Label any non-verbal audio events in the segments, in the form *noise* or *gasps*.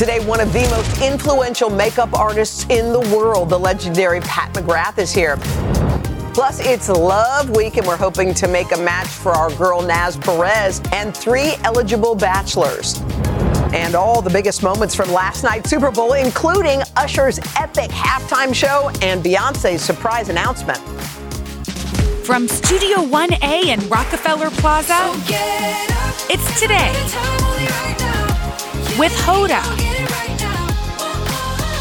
Today, one of the most influential makeup artists in the world, the legendary Pat McGrath, is here. Plus, it's Love Week, and we're hoping to make a match for our girl Naz Perez and three eligible bachelors. And all the biggest moments from last night's Super Bowl, including Usher's epic halftime show and Beyonce's surprise announcement. From Studio 1A in Rockefeller Plaza, it's today with Hoda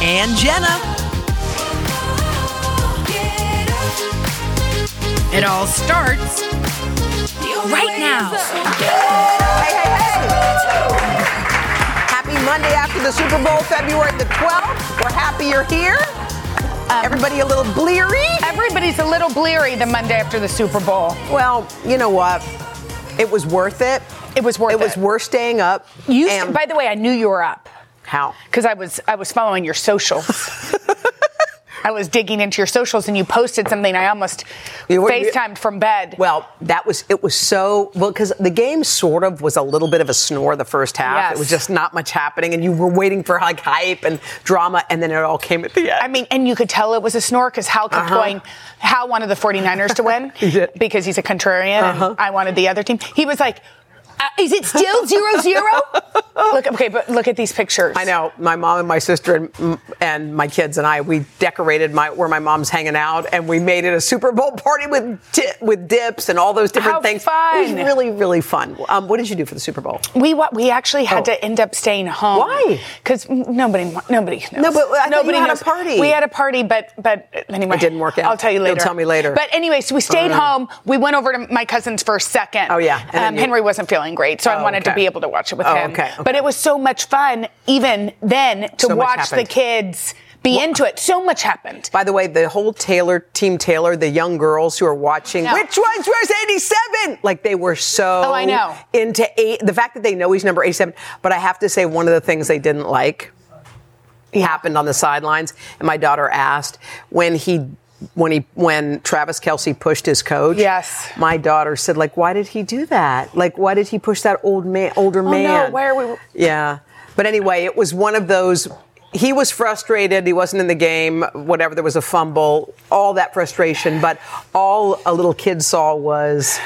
And Jenna. It all starts right now. Hey, hey, hey. Happy Monday after the Super Bowl, February the 12th. We're happy you're here. Um, Everybody a little bleary? Everybody's a little bleary the Monday after the Super Bowl. Well, you know what? It was worth it. It was worth It It was worth staying up. You, And- by the way, I knew you were up how? because I was I was following your socials. *laughs* I was digging into your socials and you posted something. I almost You were- FaceTimed from bed. Well, that was it was so well because the game sort of was a little bit of a snore the first half. Yes. It was just not much happening, and you were waiting for like hype and drama, and then it all came at the end. I mean, and you could tell it was a snore because Hal kept Uh-huh. going. Hal wanted the 49ers to win *laughs* He because he's a contrarian Uh-huh. and I wanted the other team. He was like, is it still zero zero? *laughs* look, okay, but look at these pictures. I know my mom and my sister and, and my kids and I we decorated my where my mom's hanging out and we made it a Super Bowl party with di- with dips and all those different How things. It fun. was really really fun. Um, what did you do for the Super Bowl? We we actually had Oh. to end up staying home. Why? Because nobody nobody knows. No, but I nobody had a party. We had a party, but but anyway, It didn't work out. I'll tell you You'll later. tell me later. But anyway, so we stayed Uh. home. We went over to my cousin's for a second. Oh, yeah. And Um, you- Henry wasn't feeling great, so I Oh, wanted to be able to watch it with Oh, him. okay, okay. But it was so much fun, even then, to So watch the kids be into it. So much happened. By the way, the whole Taylor team Taylor, the young girls who are watching, which one's where's 87? Like they were so Oh, I know. into eight. The fact that they know he's number 87, but I have to say one of the things they didn't like happened on the sidelines, and my daughter asked when he. When he when Travis Kelce pushed his coach, Yes. my daughter said like, why did he do that? Like, why did he push that old man, older Oh, no, man? why are we- Yeah. But anyway, it was one of those. He was frustrated. He wasn't in the game. Whatever. There was a fumble. All that frustration. But all a little kid saw was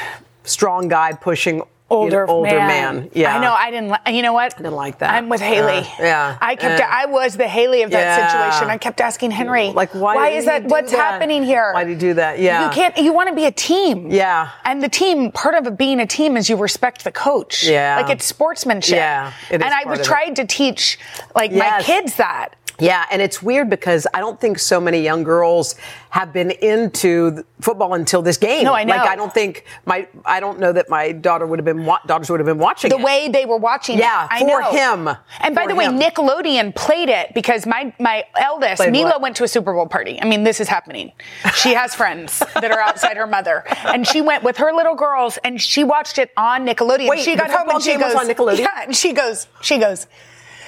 strong guy pushing older, you know, older man. Yeah. I know. I didn't. Li- you know what? I didn't like that. I'm with Haley. Uh, yeah. I kept. Uh, I was the Haley of that Yeah. situation. I kept asking Henry, Like, why Why is that? What's that? happening here? Why do you do that? Yeah. You can't. You want to be a team. Yeah. And the team. Part of being a team is you respect the coach. Yeah. Like it's sportsmanship. Yeah, it is and I was it. to teach like my kids that. Yeah, and it's weird because I don't think so many young girls have been into football until this game. No, I know. Like I don't think my I don't know that my daughter would have been wa- daughters would have been watching the it. way they were watching Yeah, it. For him. And by the way. Nickelodeon played it because my my eldest Played Mila what? went to a Super Bowl party. I mean, this is happening. She has *laughs* friends that are outside her mother, and she went with her little girls, and she watched it on Nickelodeon. Wait, she the got home football and she game was goes, on Nickelodeon? Yeah, and she goes, she goes.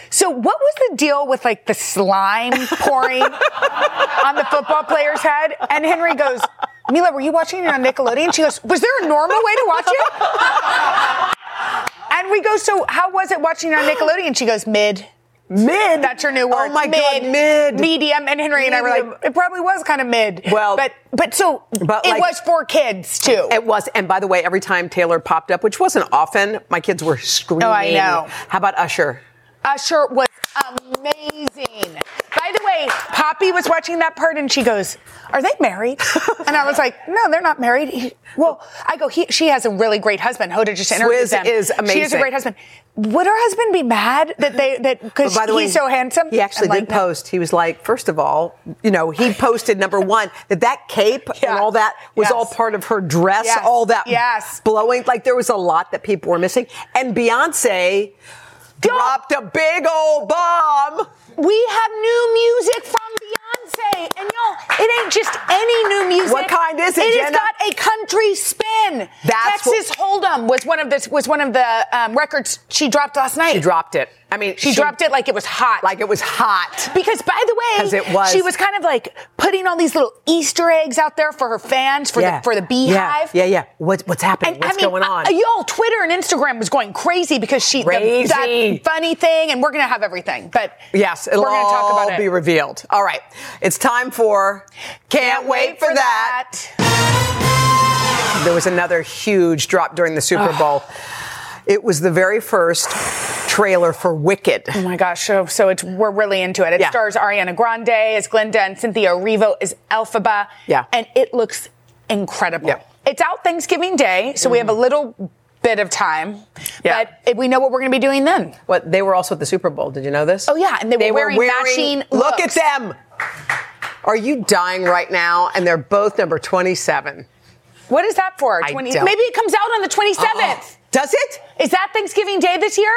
So what was the deal with like the slime pouring on the football player's head? And Henry goes, Mila, were you watching it on Nickelodeon? She goes, Was there a normal way to watch it? And we go, so how was it watching it on Nickelodeon? She goes, mid. mid. That's your new word. Oh my mid, god, mid. Medium. And Henry and I were like, it probably was kind of mid. Well- but but so But it like- was for kids too. It was, and by the way, every time Taylor popped up, which wasn't often, my kids were screaming. Oh, I know. How about Usher? Usher was amazing. By the way, Poppy was watching that part and she goes, "Are they married?" *laughs* And I was like, "No, they're not married." He- well, I go, he, "She has a really great husband." Hoda just interviewed Swizz them. is amazing. She has a great husband. Would her husband be mad that they that because by way, he's so handsome? He actually I'm did like, no. post. He was like, first of all, you know, he posted number one that that cape Yeah. and all that was Yes. all part of her dress, Yes. all that Yes. blowing. Like there was a lot that people were missing. And Beyonce dropped a big old bomb. We have new music from Beyonce, and y'all, it ain't just any new music. What kind is it, It has got a country spin. That's Texas Hold'em was one of the was one of the um, records she dropped last night. She dropped it. I mean, She, dropped it like it was hot. like it was hot. because by the way, it was. she was kind of like putting all these little Easter eggs out there for her fans for the for the BeyHive. Yeah, yeah. yeah. What's what's happening? And what's I mean, going on? uh, y'all, Twitter and Instagram was going crazy because she the, Crazy. that funny thing, and we're gonna have everything. But Yes, it'll we're gonna talk all about it. be revealed. All right, it's time for. Can't, wait, for, that. There was another huge drop during the Super Bowl. It was the very first trailer for Wicked. Oh my gosh! So, so it's we're really into it. It Yeah. stars Ariana Grande as Glinda and Cynthia Erivo as Elphaba. Yeah. and it looks incredible. Yeah. It's out Thanksgiving Day, so we have a mm-hmm. little bit of time. Yeah. but we know what we're going to be doing then. What they were also at the Super Bowl. Did you know this? Oh yeah, and they, were, wearing, matching. Look looks. at them. Are you dying right now? And they're both number twenty-seven. What is that for? I 20, don't- maybe it comes out on the twenty seventh. Does it? Is that Thanksgiving Day this year?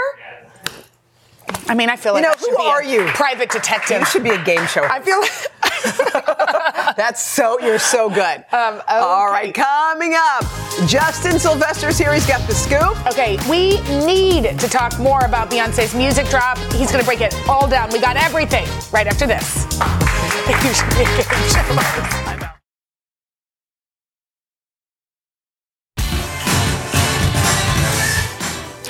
I mean, I feel like you know, I should who be a are you? Private detective. You should be a game show. I feel like *laughs* That's so you're so good. Um, okay. right, coming up, Justin Sylvester's here. He's got the scoop. Okay, we need to talk more about Beyonce's music drop. He's going to break it all down. We got everything right after this. *laughs* You should be a game show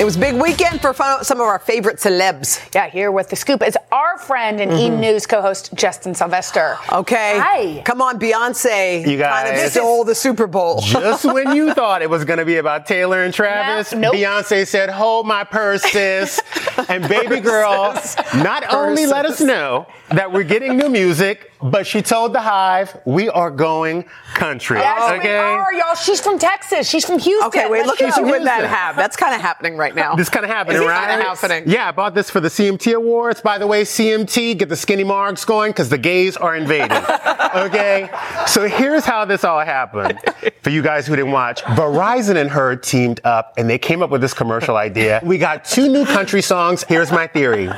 It was a big weekend for some of our favorite celebs. Yeah, here with the scoop is our friend and E! Mm-hmm. News co-host Justin Sylvester. Okay. Hi. Come on, Beyonce. You kind of guys. stole the Super Bowl. *laughs* Just when you thought it was going to be about Taylor and Travis, No, nope. Beyonce said, Hold my purse, sis. *laughs* and baby girl not only let us know that we're getting new music, but she told the Hive, We are going country. Yes, we okay? are, y'all. She's from Texas. She's from Houston. okay, wait, Let's look at go. you with that Houston. hat. That's kind of happening right now. This kind of happening, right? happening? Yeah, I bought this for the CMT Awards. By the way, CMT, get the skinny marks going because the gays are invading. *laughs* okay? So here's how this all happened. For you guys who didn't watch, Verizon and her teamed up and they came up with this commercial idea. We got two new country songs. Here's my theory.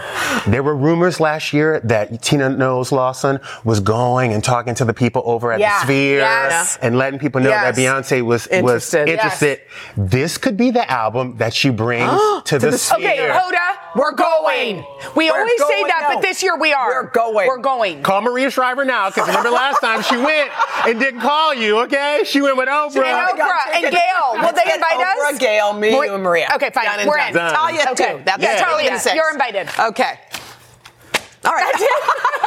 There were rumors last year that Tina Knowles Lawson was going and talking to the people over at Yeah, the Sphere yes. and letting people know Yes. that Beyonce was Interested. was Yes. interested. This could be the album that she brings *gasps* to, the, the Sphere. Okay, Hoda, we're going. We We're always say that, no. but this year we are. We're going. We're going. Call Maria Shriver now, because remember last time she went and didn't call you, okay? She went with Oprah. And Oprah and Gayle. Will they get invite Oprah, us? Gayle, me, We're- you, and Maria. Okay, fine. Done We're done. in. Done. Talia, Okay. too. That's Yeah. Talia Talia, and six. you're invited. Okay. All right. That's it.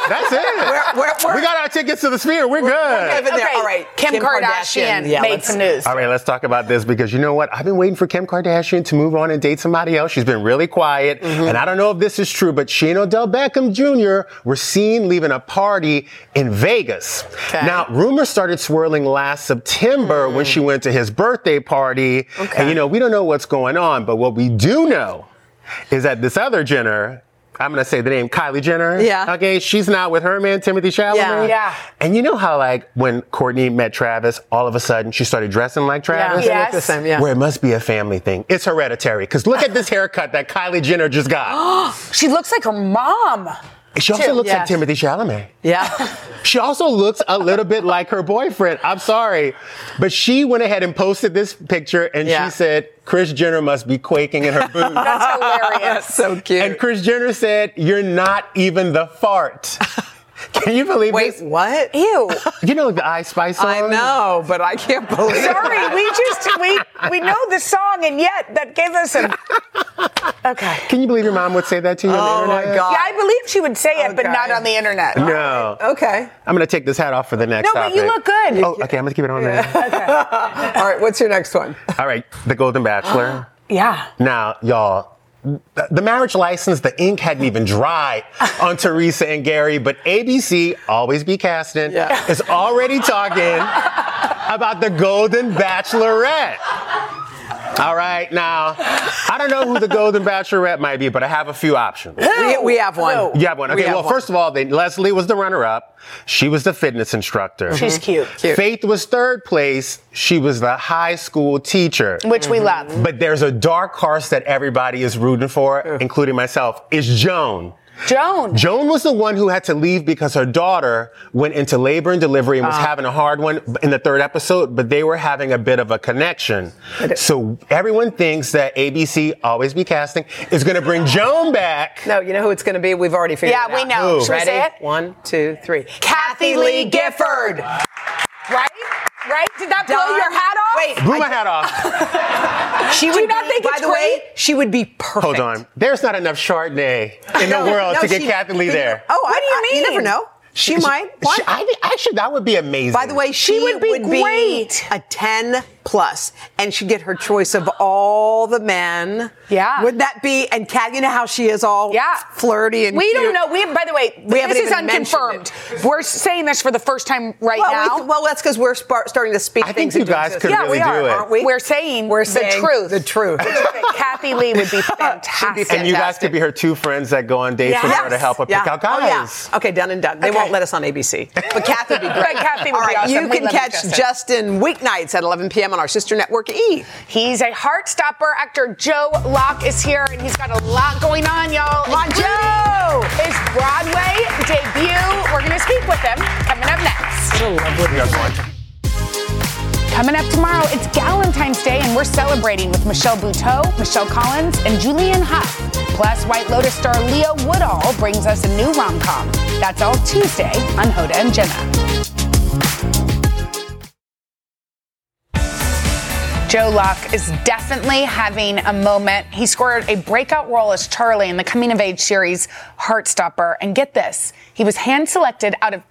That's it. We're- we're- we're- we got our tickets to the Sphere. We're good. Over there. Okay, All right. Kim, Kardashian, Yeah, made some news. All right, let's talk about this because you know what? I've been waiting for Kim Kardashian to move on and date somebody else. She's been really quiet. Mm-hmm. And I don't know if this is true, but she and Odell Beckham Jr. were seen leaving a party in Vegas. Okay. Now, rumors started swirling last September mm. when she went to his birthday party. Okay. And you know, we don't know what's going on, but what we do know is that this other Jenner, I'm gonna say the name Kylie Jenner. Yeah. Okay, she's now with her man Timothée Chalamet. Yeah. Yeah. And you know how like when Kourtney met Travis, all of a sudden she started dressing like Travis? they Yes. the same, yeah. Where it must be a family thing. It's hereditary. Because look at this haircut that Kylie Jenner just got. *gasps* She looks like her mom. She also looks yes. like Timothée Chalamet. Yeah. *laughs* She also looks a little bit like her boyfriend. I'm sorry. But she went ahead and posted this picture and Yeah. she said, Kris Jenner must be quaking in her boots. *laughs* That's hilarious. That's *laughs* so cute. and Kris Jenner said, You're not even the fart. Can you believe Wait, this? what? Ew. You know the Ice Spice song? I know, but I can't believe it. Sorry, we just we we know the song, and yet that gave us a. Okay. Can you believe your mom would say that to you Oh, on the oh, my internet? God. Yeah, I believe she would say it, but not on the internet. No. Okay. I'm gonna take this hat off for the next No, but you look good. Oh, okay. I'm gonna keep it on there. *laughs* Okay. All right, what's your next one? All right, The Golden Bachelor. *gasps* Yeah. now, y'all, the marriage license, the ink hadn't even dried *laughs* on Theresa and Gary, but ABC, always be casting, Yeah. is already talking *laughs* about the Golden Bachelorette. All right, now, I don't know who the Golden Bachelorette might be, but I have a few options. We, we have one. You have one. We Okay, have well, one. first of all, they, Leslie was the runner up. She was the fitness instructor. She's cute, Cute. Faith was third place. She was the high school teacher. which we love. But there's a dark horse that everybody is rooting for, including myself, is Joan. Joan. Joan was the one who had to leave because her daughter went into labor and delivery and was ah. having a hard one in the third episode, but they were having a bit of a connection. So everyone thinks that ABC, always be casting, is going to bring Joan back. No, you know who it's going to be? We've already figured Yeah, it out. Yeah, we know. Who? Should we Ready? say it? One, two, three. Kathie Lee Gifford. Right? Right? Did that blow Don- your hat off? Wait, Blew my hat off. *laughs* she Do would you not be, think by it's the way, great? she would be perfect. Hold on. There's not enough Chardonnay in the world no, to get she- Kathie Lee there. Oh, What I, do you I- You mean? never know. She, might. She- I, actually, that would be amazing. By the way, she, would be great. a 10 plus, and she'd get her choice of all the men. Yeah. Would that be, and Kat, you know how she is all Yeah. flirty and We cute. don't know. We by the way, We haven't this is unconfirmed. We're saying this for the first time right Well, now. we, well, that's because we're spa- starting to speak I think things you into guys could existence. yeah, really we are, do it. aren't we? We're saying We're saying the truth. the truth. Kathie Lee would *laughs* be fantastic. and you guys could be her two friends that go on dates with her to help her pick out guys. Oh, yeah. Okay, done and done. They Okay. won't let us on ABC. But Kathie would be *laughs* great. But Kathie would All be right, awesome. you We can catch Justin. Justin weeknights at 11 p.m. on our sister network E. He's a heart stopper. Actor Joe Locke is here, and he's got a lot going on, y'all. Come on, Joe! His Broadway debut. We're going to speak with him coming up next. You guys want- Coming up tomorrow, it's Galentine's Day, and we're celebrating with Michelle Buteau, Michelle Collins, and Julianne Hough. Plus, White Lotus star Leo Woodall brings us a new rom com. That's all Tuesday on Hoda and Jenna. Joe Locke is definitely having a moment. He scored a breakout role as Charlie in the coming of age series Heartstopper. And get this, he was hand selected out of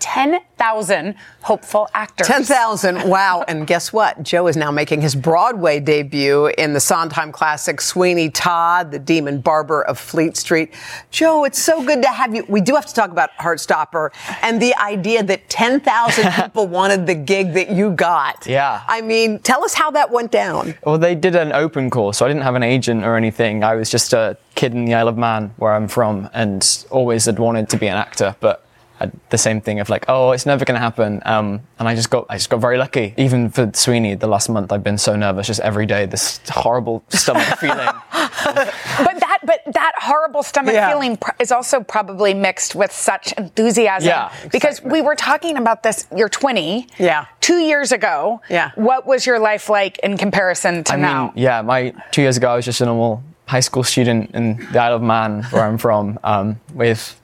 10,000 hopeful actors. 10,000. *laughs* Wow. And guess what? Joe is now making his Broadway debut in the Sondheim classic Sweeney Todd, the demon barber of Fleet Street. Joe, it's so good to have you. We do have to talk about Heartstopper and the idea that 10,000 *laughs* people wanted the gig that you got. Yeah. I mean, tell us how that went down. Well, they did an open call, so I didn't have an agent or anything. I was just a kid in the Isle of Man, where I'm from, and always had wanted to be an actor, but the same thing of like, oh, it's never going to happen. Um, and I just got, I just got very lucky. Even for Sweeney, the last month, I've been so nervous, just every day, this horrible stomach *laughs* feeling. But that, but that horrible stomach Yeah. feeling pr- is also probably mixed with such enthusiasm. Yeah, Because we were talking about this. You're 20. Yeah. Two years ago. Yeah. What was your life like in comparison to I now? mean, yeah, my two years ago, I was just a normal high school student in the Isle of Man, where I'm from, um, with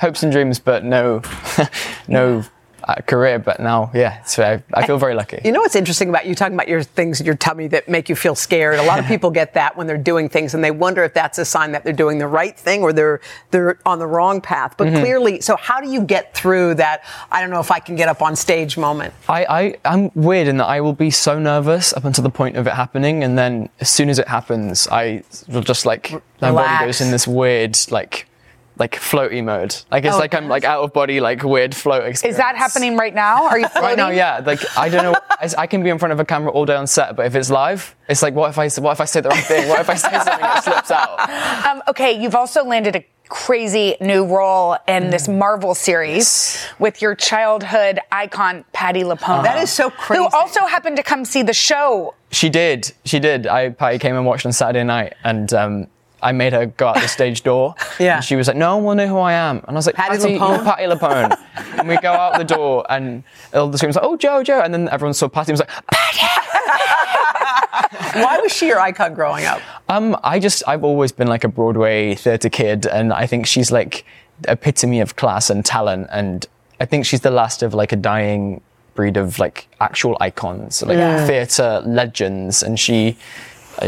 hopes and dreams, but no, *laughs* no uh, career. But now, yeah, so I, I feel very lucky. You know what's interesting about you talking about your things in your tummy that make you feel scared? A lot of *laughs* people get that when they're doing things and they wonder if that's a sign that they're doing the right thing or they're they're on the wrong path. But clearly, so how do you get through that I don't know if I can get up on stage moment? I, I, I'm weird in that I will be so nervous up until the point of it happening, and then as soon as it happens, I will just like my Relax. body goes in this weird like like floaty mode. Like it's Oh, like I'm like out of body like weird float experience. Is that happening right now? Are you floating? *laughs* Right now, yeah. Like I don't know. *laughs* I, I can be in front of a camera all day on set, but if it's live, it's like, what if I what if I say the wrong thing? What if I say something that slips out? *laughs* Um, okay, you've also landed a crazy new role in this Marvel series with your childhood icon Patti LuPone. That is so crazy. Who also happened to come see the show. She did. She did. I Patti came and watched on Saturday night, and um, I made her go out the stage door. *laughs* Yeah. And she was like, "No one will know who I am." And I was like, Patti "Patti, LuPone? you're Patti LuPone." and we go out the door, and all the screams like, "Oh, Joe, Joe!" And then everyone saw Patti and was like, *laughs* Why was she your icon growing up? Um, I just I've always been like a Broadway theatre kid, and I think she's like the epitome of class and talent, and I think she's the last of like a dying breed of like actual icons, like theatre legends, and she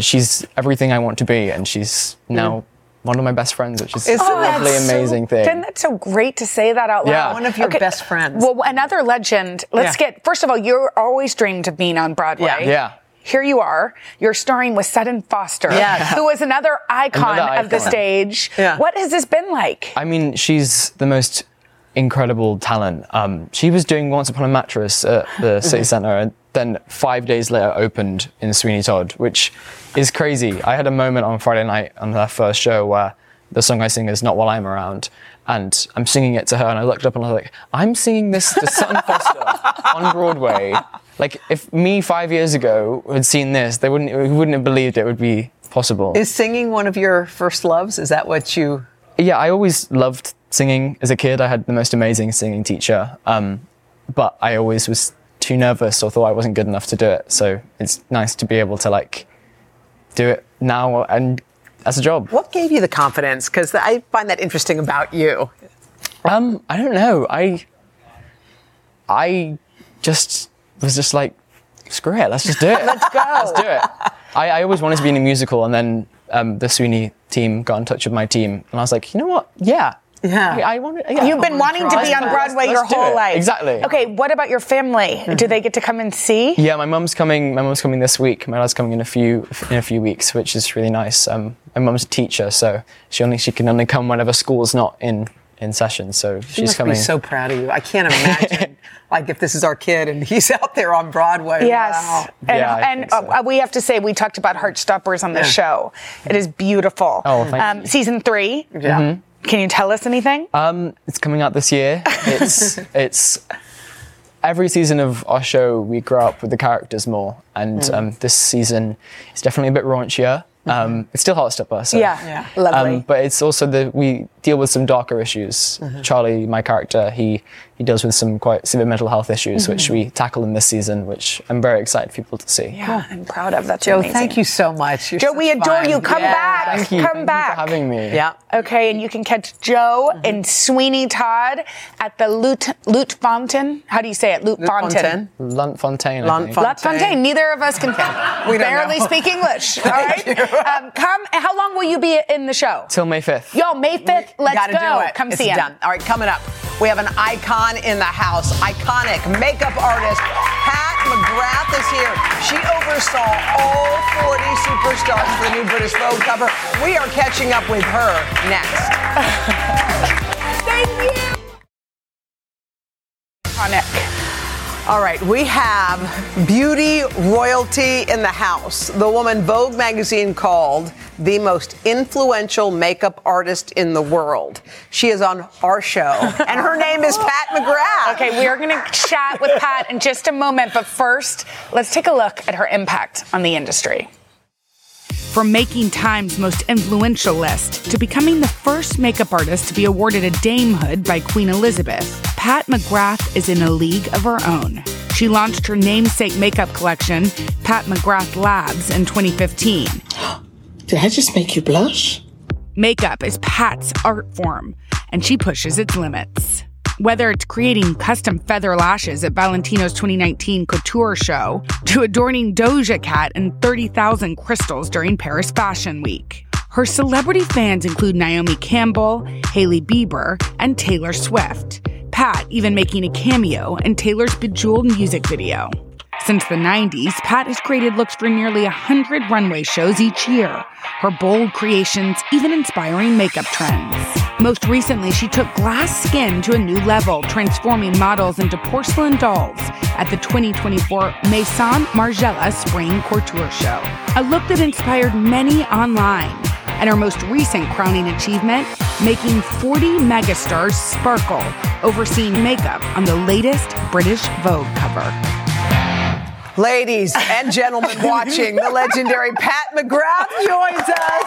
she's everything I want to be, and she's now one of my best friends, which is a Isn't that lovely, so- amazing thing. Isn't that so great to say that out loud? Yeah. One of your best friends. Well, another legend. Let's Yeah. get, first of all, you're always dreamed of being on Broadway. Yeah. Yeah. Here you are. You're starring with Sutton Foster, Yes. who is another icon, Another of the icon. stage. Yeah. What has this been like? I mean, she's the most incredible talent. Um, she was doing Once Upon a Mattress at the City Centre, and then five days later opened in Sweeney Todd, which is crazy. I had a moment on Friday night on her first show where the song I sing is Not While I'm Around. And I'm singing it to her, and I looked up and I was like, I'm singing this to Sutton Foster on Broadway. Like, if me five years ago had seen this, they wouldn't, we wouldn't have believed it would be possible. Is singing one of your first loves? Is that what you yeah, I always loved singing as a kid. I had the most amazing singing teacher, um, but I always was too nervous or thought I wasn't good enough to do it. So it's nice to be able to like do it now and as a job. What gave you the confidence? Because I find that interesting about you. Um, I don't know. I I just was just like, screw it, let's just do it. *laughs* let's go. Let's do it. I, I always wanted to be in a musical, and then um, the Sweeney team got in touch with my team, and I was like, you know what? Yeah. Yeah. I, I want yeah, You've been wanting to be on Broadway your Let's whole life. Exactly. Okay, what about your family? Do they get to come and see? Yeah, my mum's coming. My mum's coming this week. My dad's coming in a few in a few weeks, which is really nice. Um, my mum's a teacher, so she only she can only come whenever school's not in in session. So She she's must coming. be so proud of you. I can't imagine, *laughs* like, if this is our kid and he's out there on Broadway. Yes. Wow. And, Yeah, and so. uh, we have to say, we talked about Heartstoppers on the Yeah. show. It is beautiful. Oh, thank um, you. Season three. Yeah. Can you tell us anything? Um, it's coming out this year. It's *laughs* it's every season of our show we grow up with the characters more, and Mm. um, this season is definitely a bit raunchier. Um, it's still Heartstopper, so Mm-hmm. yeah. Yeah. Lovely. Um, but it's also the we deal with some darker issues. Mm-hmm. Charlie, my character, he he deals with some quite severe mental health issues, which Mm-hmm. we tackle in this season, which I'm very excited for people to see. yeah, I'm proud of. that. Joe, amazing. thank you so much. You're Joe, we adore fun. you. Come Yeah. back. Thank you. Come Thank you back. for having me. Yeah. Okay, and you can catch Joe Mm-hmm. and Sweeney Todd at the Lute, Lute Fountain. How do you say it? Lute, Fountain. Fontaine. Lunt Fontaine. I Lunt think. Fon- Fontaine. Neither of us can *laughs* We barely know. speak English. *laughs* All right. Um, come. How long will you be in the show? Till May 5th. Yo, May 5th, let's Gotta go. do it. Come it's see done. All right, coming up, we have an icon in the house, iconic makeup artist. Pat McGrath is here. She oversaw all 40 superstars for the new British Vogue cover. We are catching up with her next. *laughs* Thank you. Iconic. All right, we have beauty royalty in the house. The woman Vogue magazine called the most influential makeup artist in the world. She is on our show, and her name is Pat McGrath. Okay, we are going to chat with Pat in just a moment, but first, let's take a look at her impact on the industry. From making Time's most influential list to becoming the first makeup artist to be awarded a damehood by Queen Elizabeth, Pat McGrath is in a league of her own. She launched her namesake makeup collection, Pat McGrath Labs, in 2015. *gasps* Did I just make you blush? Makeup is Pat's art form, and she pushes its limits. Whether it's creating custom feather lashes at Valentino's 2019 couture show, to adorning Doja Cat in 30,000 crystals during Paris Fashion Week. Her celebrity fans include Naomi Campbell, Hailey Bieber, and Taylor Swift. Pat even making a cameo in Taylor's Bejeweled music video. Since the 90s, Pat has created looks for nearly 100 runway shows each year. Her bold creations even inspiring makeup trends. Most recently, she took glass skin to a new level, transforming models into porcelain dolls at the 2024 Maison Margiela Spring Couture Show. A look that inspired many online. And her most recent crowning achievement, making 40 megastars sparkle, overseeing makeup on the latest British Vogue cover. Ladies and gentlemen *laughs* watching, the legendary Pat McGrath joins us.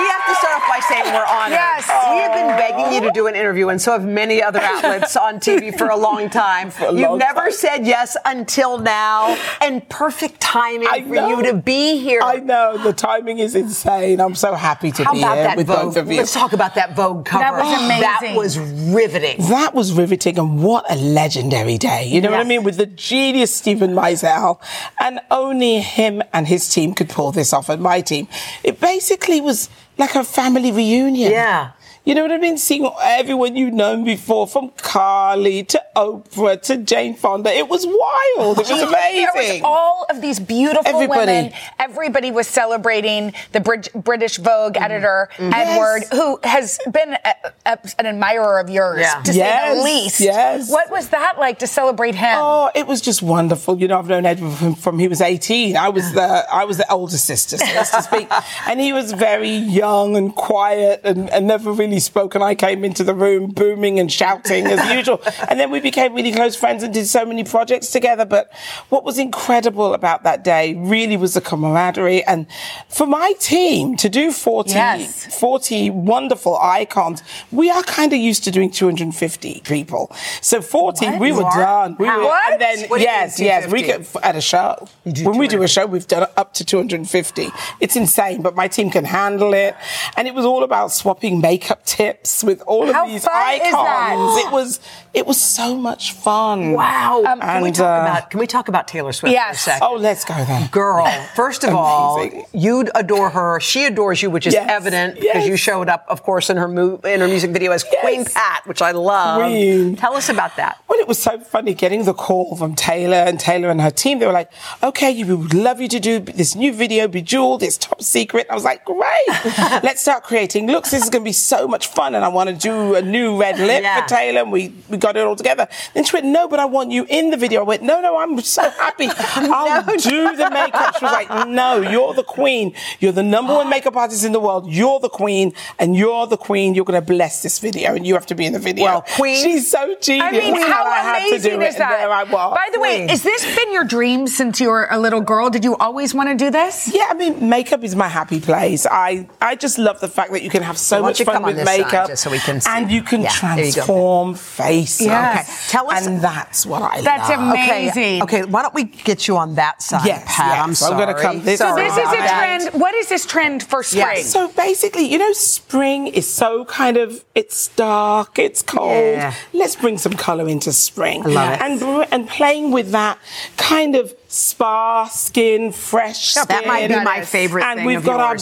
Pat, we have to start off by saying we're honored. Yes. We have been oh. begging you to do an interview, and so have many other outlets on TV for a long time. *laughs* a You've long never time. said yes until now, and perfect timing I for know. you to be here. I know the timing is insane. I'm so happy to How be here with Vogue? both of you. Let's talk about that Vogue cover. That was amazing. That was riveting. That was riveting, and what a legendary day. You know what I mean? With the genius Steven Meisel, and only him and his team could pull this off, and my team. It basically was like a family reunion. Yeah. You know what I mean? Seeing everyone you've known before, from Carly to Oprah to Jane Fonda. It was wild. It was amazing. *laughs* There was all of these beautiful Everybody. women. Everybody was celebrating the Brit- British Vogue mm-hmm. editor, mm-hmm. Edward, Yes. who has been a, a, an admirer of yours, Yeah. to say the least. yes. What was that like to celebrate him? Oh, it was just wonderful. You know, I've known Edward from, from he was 18. I was the I was the older sister, so to speak. *laughs* and he was very young and quiet and, and never really really spoke, and I came into the room booming and shouting as *laughs* usual. And then we became really close friends and did so many projects together. But what was incredible about that day really was the camaraderie. And for my team to do 40, Yes. 40 wonderful icons, we are kind of used to doing 250 people. So 40, we were You are? done. We were, What? and then, What do you yes, mean yes, we 250? could, at a show. when we do a show, we've done up to 250. It's insane, but my team can handle it. And it was all about swapping makeup tips with all of How these icons. It was it was so much fun. Wow. can we talk uh, about can we talk about Taylor Swift Yes. for a second? Oh, let's go then. Girl, first of all, you adore her. She adores you, which is Yes. evident because you showed up, of course, in her mo- in her music video as Queen Pat, which I love. Queen. Tell us about that. Well, it was so funny getting the call from Taylor and Taylor and her team. They were like, okay, we would love you to do this new video, Bejeweled, it's top secret. I was like, great. *laughs* Let's start creating looks. This is going to be so much fun. And I want to do a new red *laughs* lip Yeah. for Taylor. And we, we got it all together. Then she went, no, but I want you in the video. I went, no, no, I'm so happy. *laughs* I'll do the makeup. She was like, no, you're the queen. You're the number one makeup artist in the world. You're the queen and you're the queen. You're going to bless this video and you have to be in the video. Well, queen- She's so genius. I mean, how I amazing is that? There I was. By the way, Queen. has this been your dream since you were a little girl? Did you always want to do this? Yeah, I mean, makeup is my happy place. I, I just love the fact that you can have so Why much fun with this side makeup, just so we can see? and you can Yeah, there you go. transform faces. Yes. Okay, tell us- and that's what I That's love. amazing. Okay, okay. Why don't we get you on that side, Yes, Pat? yes. I'm I'm sorry. gonna come this So this is a that. trend. What is this trend for spring? Yes. So basically, you know, spring is so kind of it's dark, it's cold. Yeah. Let's bring some color into spring. I love it. And br- and playing with that kind of spa skin, fresh skin. that might be my favorite And we've got yours. our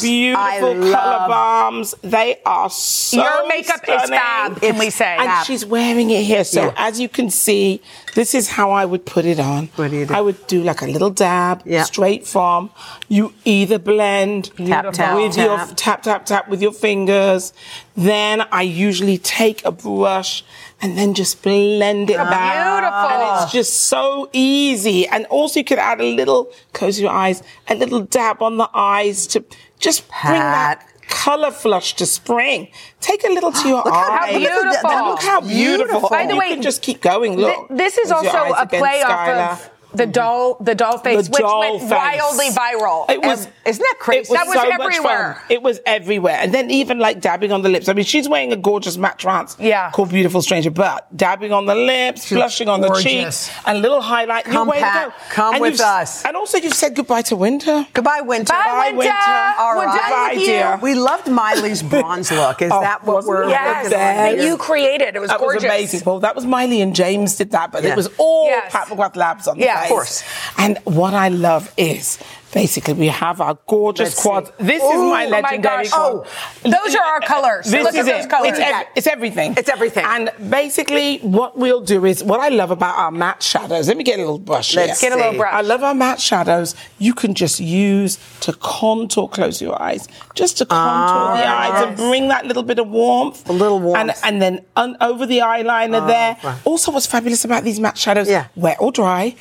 beautiful color bombs. They are so Your makeup is stunning. fab, can we say? And Fab. she's wearing it here. So Yeah. as you can see, this is how I would put it on. What do you do? I would do like a little dab, Yeah. straight from. You either blend Tap, tap, with your tap. tap, tap, tap with your fingers. Then I usually take a brush and then just blend it back. Beautiful. And it's just so easy. And also you could add a little, close your eyes, a little dab on the eyes to just bring Pat. that color flush to spring. Take a little to your Look how beautiful. Look how, look how beautiful. Beautiful. By the way, You can just keep going. Th- Look. this is also a play off of Mm-hmm. the doll, the doll face, The which doll went face. wildly viral. It was, And- Isn't that crazy? Was That was so everywhere. It was everywhere. And then even like dabbing on the lips. I mean, she's wearing a gorgeous matte trance Yeah. called Beautiful Stranger, but dabbing on the lips, blushing on gorgeous. the cheeks, and little highlight. Your Come, way Pat. to go. Come and with us. And also, you've said goodbye to winter. Goodbye, winter. Bye, Bye, Winter. Winter. All We're right. done with you. dear. We loved Miley's bronze look. Is *laughs* Oh, that what we're it Yes, looking at that you created. It was That gorgeous. was amazing. Well, that was Miley and James did that, but Yeah. it was all Yes. Pat McGrath Labs on the Yeah, of course. And what I love is basically we have our gorgeous Let's quads. see. This Ooh, is my oh my gosh. quad. Oh, those are our colors. This Look is at those it. colors. It's, ev- it's everything. It's everything. And basically, what we'll do is what I love about our matte shadows. Let me get a little brush. Let's here. Get a little brush. I love our matte shadows. You can just use to contour, close your eyes, just to contour ah, the eyes and bring that little bit of warmth. A little warmth. And, and then un- over the eyeliner ah, there. Also, what's fabulous about these matte shadows, Yeah. wet or dry,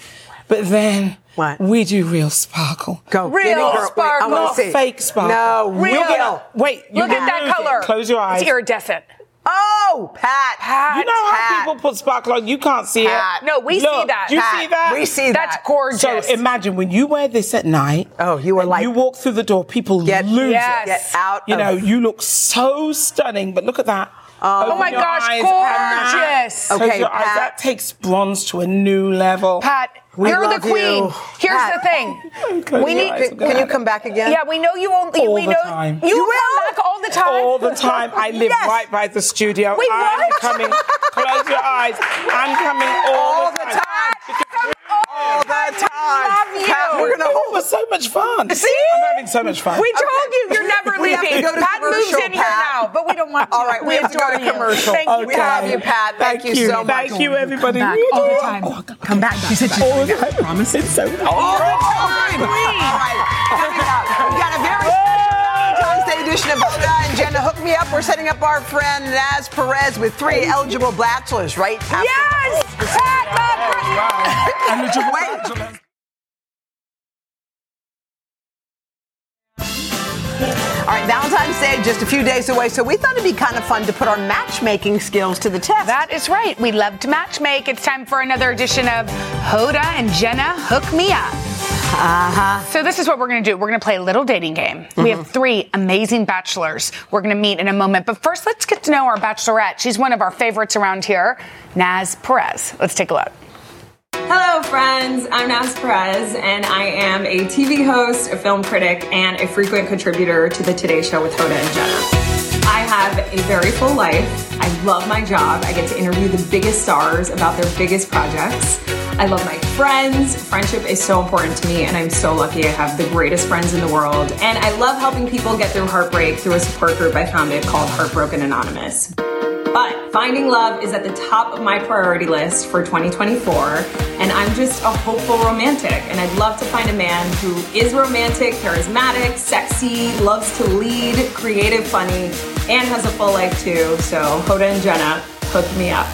but then What? we do real sparkle. Go. Real Give me, girl. Wait, I sparkle. wanna Not see. fake sparkle. No, Real. real. Wait, you Look at that remove it. color. Close your eyes. It's iridescent. Oh, Pat. Pat. You know how Pat. people put sparkle on? You can't see Pat. it. No, we Look, see that. Do you Pat, see that? we see That's that. That's gorgeous. So imagine when you wear this at night. Oh, you are like- You walk through the door, people Get- lose Yes. it. Get out You of- know, you look so stunning, but look at that. Oh my gosh, gorgeous. Okay, Okay, Pat. that takes bronze to a new level. Pat, We you're the queen. you. Here's Pat. the thing. *laughs* Oh Close We need. eyes. Can, can you come back again? Yeah, we know you only. All we the know time. you, You come will? back all the time. All the *laughs* time. I live Yes. right by the studio. Wait, I'm what? coming. Close your eyes. I'm coming *laughs* all, All the the time. time. All the time. love you. Pat, we're gonna It was so much fun. See? I'm having so much fun. We told you you're never We have to leaving. go to Pat moves in here now, but we don't want. All right, we have to go to commercial. Thank you, We Pat. love you, Pat. Thank you so much. Thank you, everybody. Back all the time. Come back. She said All the time. Promise. It's so All right. All right. Coming up, we got a very special Valentine's Day edition of Hoda and Jenna Hook Me Up. We're setting up our friend Naz Perez with three eligible bachelors, right? after- Yes, Pat. Love- All right, Valentine's Day just a few days away, so we thought it'd be kind of fun to put our matchmaking skills to the test. That is right. We love to matchmake. It's time for another edition of Hoda and Jenna Hook Me Up. Uh-huh. So this is what we're going to do. We're going to play a little dating game. Mm-hmm. We have three amazing bachelors. We're going to meet in a moment. But first, let's get to know our bachelorette. She's one of our favorites around here, Naz Perez. Let's take a look. Hello, friends. I'm Naz Perez, and I am a TV host, a film critic, and a frequent contributor to the Today Show with Hoda and Jenna. I have a very full life. I love my job. I get to interview the biggest stars about their biggest projects. I love my friends. Friendship is so important to me, and I'm so lucky I have the greatest friends in the world. And I love helping people get through heartbreak through a support group I founded called Heartbroken Anonymous. Finding love is at the top of my priority list for 2024, and I'm just a hopeful romantic. And I'd love to find a man who is romantic, charismatic, sexy, loves to lead, creative, funny, and has a full life too. So, Hoda and Jenna, hook me up.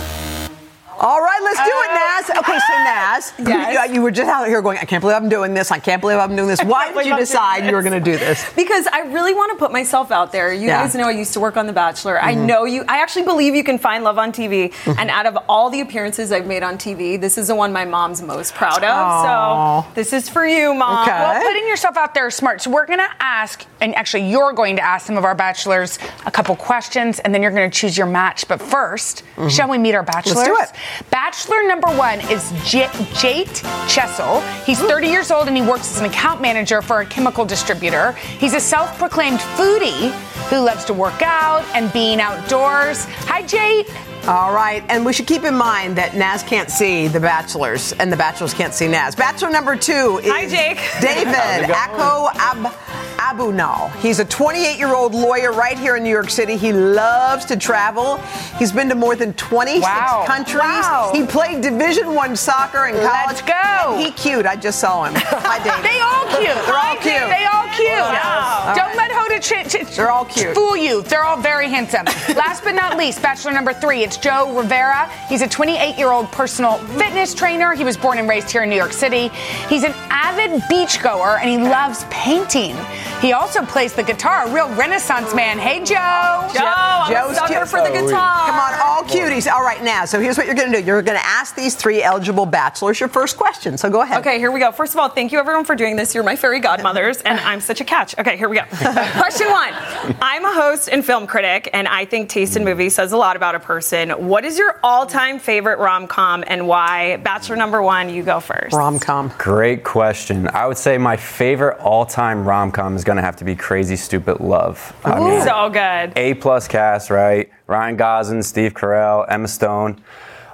All right, let's do it, oh. Naz. Okay, so Naz, *gasps* Yes. you, uh, you were just out here going, I can't believe I'm doing this. I can't believe I'm doing this. Why did you I'm decide you were going to do this? Because I really want to put myself out there. You Yeah. guys know I used to work on The Bachelor. I mm-hmm. know you. I actually believe you can find love on TV. Mm-hmm. And out of all the appearances I've made on TV, this is the one my mom's most proud of. Aw. So this is for you, mom. Okay. Well, putting yourself out there is smart. So we're going to ask, and actually you're going to ask some of our bachelors a couple questions, and then you're going to choose your match. But 1st mm-hmm. shall we meet our bachelors? Let's do it. Bachelor number one is J- Jate Chessel. He's 30 years old and he works as an account manager for a chemical distributor. He's a self-proclaimed foodie who loves to work out and being outdoors. Hi, Jate. All right, and we should keep in mind that Naz can't see the bachelors, and the bachelors can't see Naz. Bachelor number two is Hi, Jake. David Akko Ab- Abunal. He's a 28-year-old lawyer right here in New York City. He loves to travel. He's been to more than 26 Wow. countries. Wow. He played Division One soccer in college. Let's go. And he cute. I just saw him. *laughs* Hi, David. They all cute. *laughs* They're all cute. They all cute. Wow. Don't let Hoda ch- ch- They're all cute. fool you. They're all very handsome. *laughs* Last but not least, bachelor number three, it's Joe Rivera. He's a 28 year old personal fitness trainer. He was born and raised here in New York City. He's an avid beachgoer and he loves painting. He also plays the guitar, a real renaissance man. Hey, Joe. Joe, I'm Joe's a sucker for the oh, guitar. Come on, all cuties. All right, now, so here's what you're going to do. You're going to ask these three eligible bachelors your first question. So go ahead. Okay, here we go. First of all, thank you everyone for doing this. You're my fairy godmothers, and I'm such a catch. Okay, here we go. *laughs* Question one I'm a host and film critic, and I think taste in movies says a lot about a person. What is your all time favorite rom com and why? Bachelor number one, you go first. Rom com. Great question. I would say my favorite all-time rom-com is going to have to be Crazy Stupid Love. I mean, So good. A plus cast, right? Ryan Gosling, Steve Carell, Emma Stone.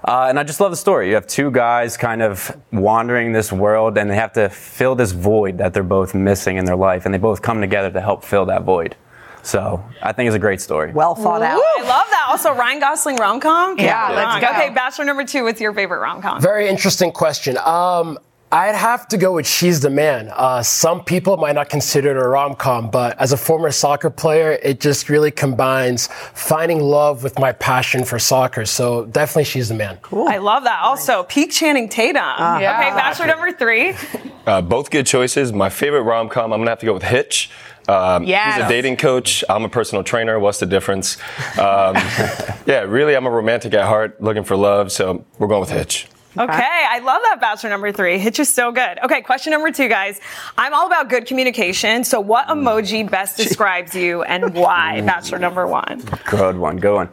Uh, and I just love the story. You have two guys kind of wandering this world, and they have to fill this void that they're both missing in their life, and they both come together to help fill that void. So I think it's a great story. Well thought out. I love that. Also, Ryan Gosling rom com. Yeah, let's go. Okay, Bachelor number two. What's your favorite rom com? Very interesting question. Um, I'd have to go with She's the Man. Uh, some people might not consider it a rom com, but as a former soccer player, it just really combines finding love with my passion for soccer. So definitely She's the Man. Cool. I love that. Also, peak Channing Tatum. Yeah. Okay, Bachelor number three. Uh, both good choices. My favorite rom com, I'm gonna have to go with Hitch. Um, Yes. He's a dating coach. I'm a personal trainer. What's the difference? Um, *laughs* yeah, really, I'm a romantic at heart, looking for love. So we're going with Hitch. Okay, I love that Bachelor number three. Hitch is so good. Okay, question number two, guys. I'm all about good communication. So, what emoji best mm. describes you and why? *laughs* Bachelor number one. Good one, good one.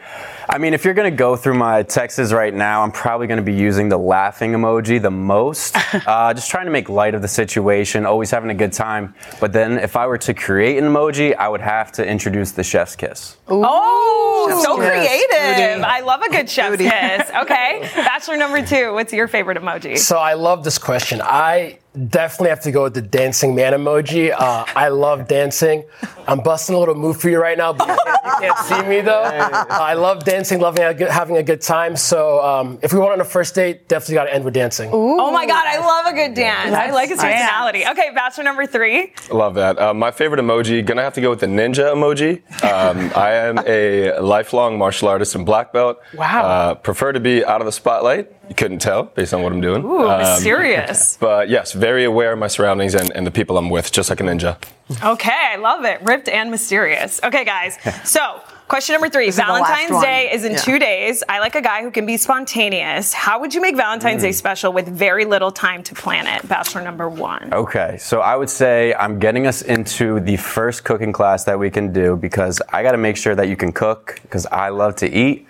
I mean, if you're gonna go through my texts right now, I'm probably gonna be using the laughing emoji the most. *laughs* uh, just trying to make light of the situation, always having a good time. But then, if I were to create an emoji, I would have to introduce the chef's kiss. Oh, so kiss. creative. Booty. I love a good chef's Booty. kiss. Okay, *laughs* Bachelor number two. What's your favorite emoji? So I love this question. I definitely have to go with the dancing man emoji. Uh, I love dancing. I'm busting a little move for you right now, but you can't, you can't see me though. Uh, I love dancing, loving a good, having a good time. So um, if we went on a first date, definitely got to end with dancing. Oh my God, I love a good dance. I like his personality. Okay, Bachelor number three. Love that. Uh, my favorite emoji, gonna have to go with the ninja emoji. Um, *laughs* I am a lifelong martial artist and black belt. Wow. Uh, prefer to be out of the spotlight, You couldn't tell based on what I'm doing. Ooh, Um, mysterious. But yes, very aware of my surroundings and, and the people I'm with, just like a ninja. Okay, I love it. Ripped and mysterious. Okay, guys. *laughs* So, question number three is the last Valentine's one. Day is in Yeah. two days. I like a guy who can be spontaneous. How would you make Valentine's Mm. Day special with very little time to plan it? Bachelor number one. Okay, so I would say I'm getting us into the first cooking class that we can do because I got to make sure that you can cook because I love to eat.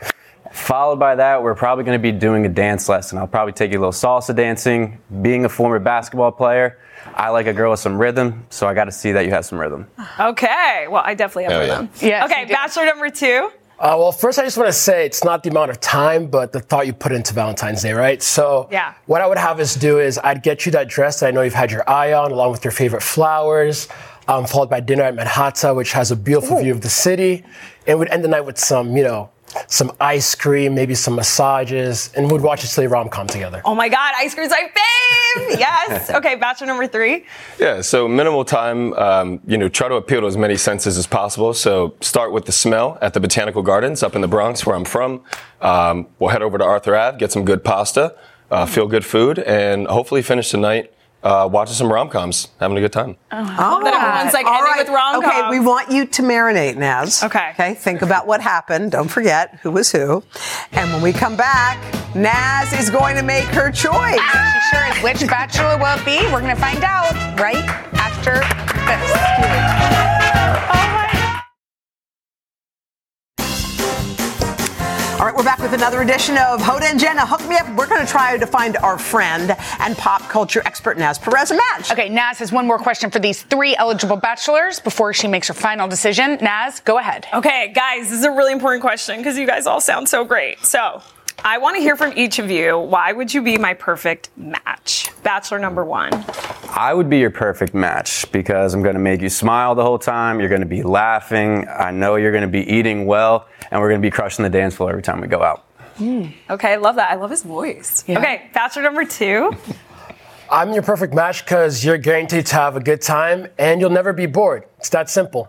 Followed by that, we're probably going to be doing a dance lesson. I'll probably take you a little salsa dancing. Being a former basketball player, I like a girl with some rhythm, so I got to see that you have some rhythm. Okay, well, I definitely have rhythm. yeah. Yes, okay. Bachelor number two. Uh, well, first, I just want to say it's not the amount of time, but the thought you put into Valentine's Day, right? So, Yeah. what I would have us do is I'd get you that dress that I know you've had your eye on, along with your favorite flowers, um, followed by dinner at Manhattan, which has a beautiful view of the city. And we'd end the night with some, you know, some ice cream, maybe some massages, and we'd watch a silly rom com together. Oh my God, ice cream's my fave. *laughs* Yes. Okay, Bachelor number three. Yeah, so minimal time, um, you know, try to appeal to as many senses as possible. So start with the smell at the Botanical Gardens up in the Bronx, where I'm from. Um, we'll head over to Arthur Ave, get some good pasta, uh, feel good food, and hopefully finish the night uh, watching some rom-coms, having a good time. Oh, That everyone's like All ending right. with rom-coms. Okay, we want you to marinate, Naz. Okay. Okay, think about what happened. Don't forget who was who. And when we come back, Naz is going to make her choice. She sure is. Which bachelor will it be? We're going to find out right after this. All right, we're back with another edition of Hoda and Jenna. Hook me up. We're going to try to find our friend and pop culture expert Naz Perez a match. Okay, Naz has one more question for these three eligible bachelors before she makes her final decision. Naz, go ahead. Okay, guys, this is a really important question because you guys all sound so great. So, I want to hear from each of you. Why would you be my perfect match? Bachelor number one. I would be your perfect match because I'm going to make you smile the whole time. You're going to be laughing. I know you're going to be eating well, and we're going to be crushing the dance floor every time we go out. Hmm. Okay, I love that. I love his voice. Okay, Bachelor number two. I'm your perfect match because you're guaranteed to have a good time and you'll never be bored. It's that simple.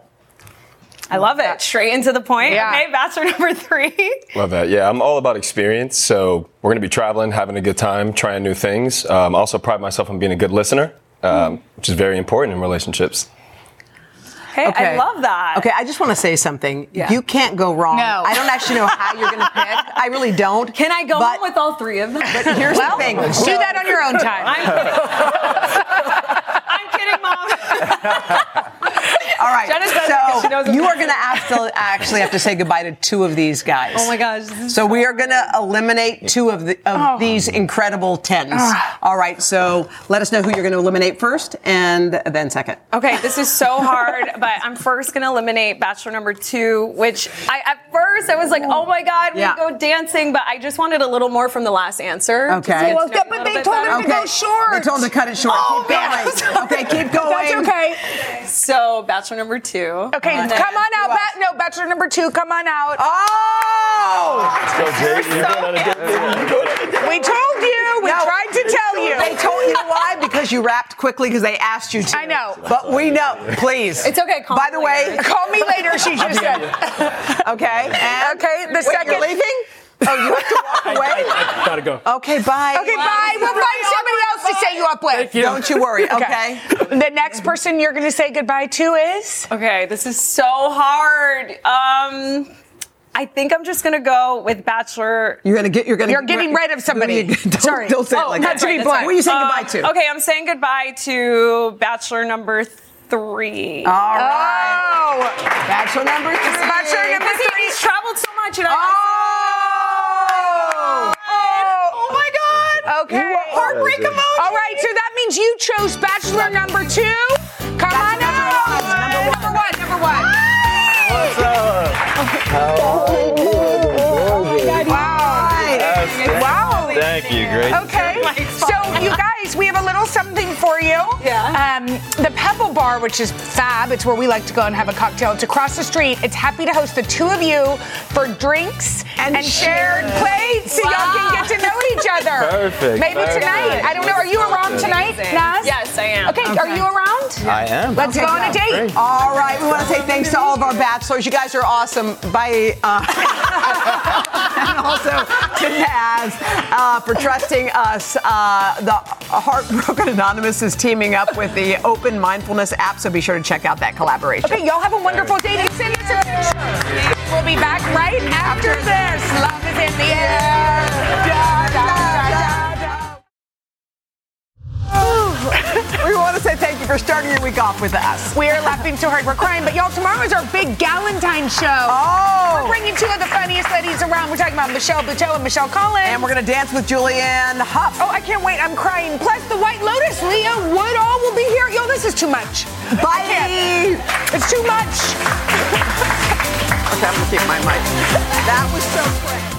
I love it. Straight into the point. Yeah. Okay, Bachelor *laughs* number three. Love that. Yeah, I'm all about experience. So we're going to be traveling, having a good time, trying new things. Um, also pride myself on being a good listener, um, which is very important in relationships. Okay, I love that. Okay, I just want to say something. Yeah. You can't go wrong. No. I don't actually know how you're going to pick. I really don't. Can I go but, with all three of them? But here's Well, the thing. do that on your own time. *laughs* *laughs* I'm kidding, Mom. All right. Jenna says she knows So you are going to have to actually have to say goodbye to two of these guys. Oh my gosh. this So we are going to eliminate two of, the, of Oh. these incredible tens. Ah. All right. So let us know who you're going to eliminate first and then second. Okay, this is so hard, *laughs* but I'm first gonna eliminate Bachelor number two, which I at first I was like, oh my god, we Yeah. go dancing, but I just wanted a little more from the last answer. just to Okay. get to Well, know yeah, but they told better. him to go short. They told him to cut it short. Oh, keep man. going. okay, keep going. That's okay. So Bachelor number two. Okay, And come on out. Ba- no, bachelor number two, come on out. Oh! We told you. We No. tried to tell you. They told you why? Because you rapped quickly because they asked you to. I know. But we know. Please. It's okay, call By me the way, later. Call me later, she just said. okay. And Okay, the Wait, second- You're leaving? Oh, you have to walk *laughs* away? Gotta go. Okay, bye. Okay, bye. We'll find somebody else to say you up with. Don't you worry, *laughs* okay? The next person you're going to say goodbye to is? Okay, this is so hard. Um I think I'm just gonna go with Bachelor. You're gonna get. You're gonna. You're getting rid of somebody. *laughs* Don't, Sorry. Don't say it Oh, like not that. to be That's blunt. Who are you saying Um, goodbye to? Okay, I'm saying goodbye to Bachelor number three. All right. Oh. Bachelor number three. Bachelor number three. he's traveled so much, and I. Oh! Oh my God! Okay. Heartbreak emoji. All right, so that means you chose bachelor number two. Come on out. Number one. Number one. Right. Wow. Thank you. Great. Okay. Have a little something for you. Yeah. Um, the Pebble Bar, which is fab. It's where we like to go and have a cocktail. It's across the street. It's happy to host the two of you for drinks and, And shared shared. plates, so y'all can get to know each other. *laughs* Perfect. Maybe Perfect. tonight. I don't know. Are you around tonight, Naz? Yes, I am. Okay. Are you around? I am. Let's go on a date. All right, we want to say thanks to all of our bachelors. You guys are awesome. Bye. Uh, *laughs* *laughs* also to Naz uh, for trusting us. Uh, the Heartbroken Anonymous is teaming up with the Open Mindfulness app, so be sure to check out that collaboration. Okay, y'all have a wonderful day. Thanks, Cindy. We'll be back right after this. Love is in the air. We want to say thank you for starting your week off with us. We are laughing too hard we're crying, but y'all, tomorrow is our big Galentine show. Oh. We're bringing two of the funniest ladies around. We're talking about Michelle Buteau and Michelle Collins. And we're going to dance with Julianne Hough. Oh, I can't wait. I'm crying. Plus, the White Lotus, Leah Woodall will be here. Yo, this is too much. Bye. It's too much. *laughs* Okay, I'm going to keep my mic. That was so quick.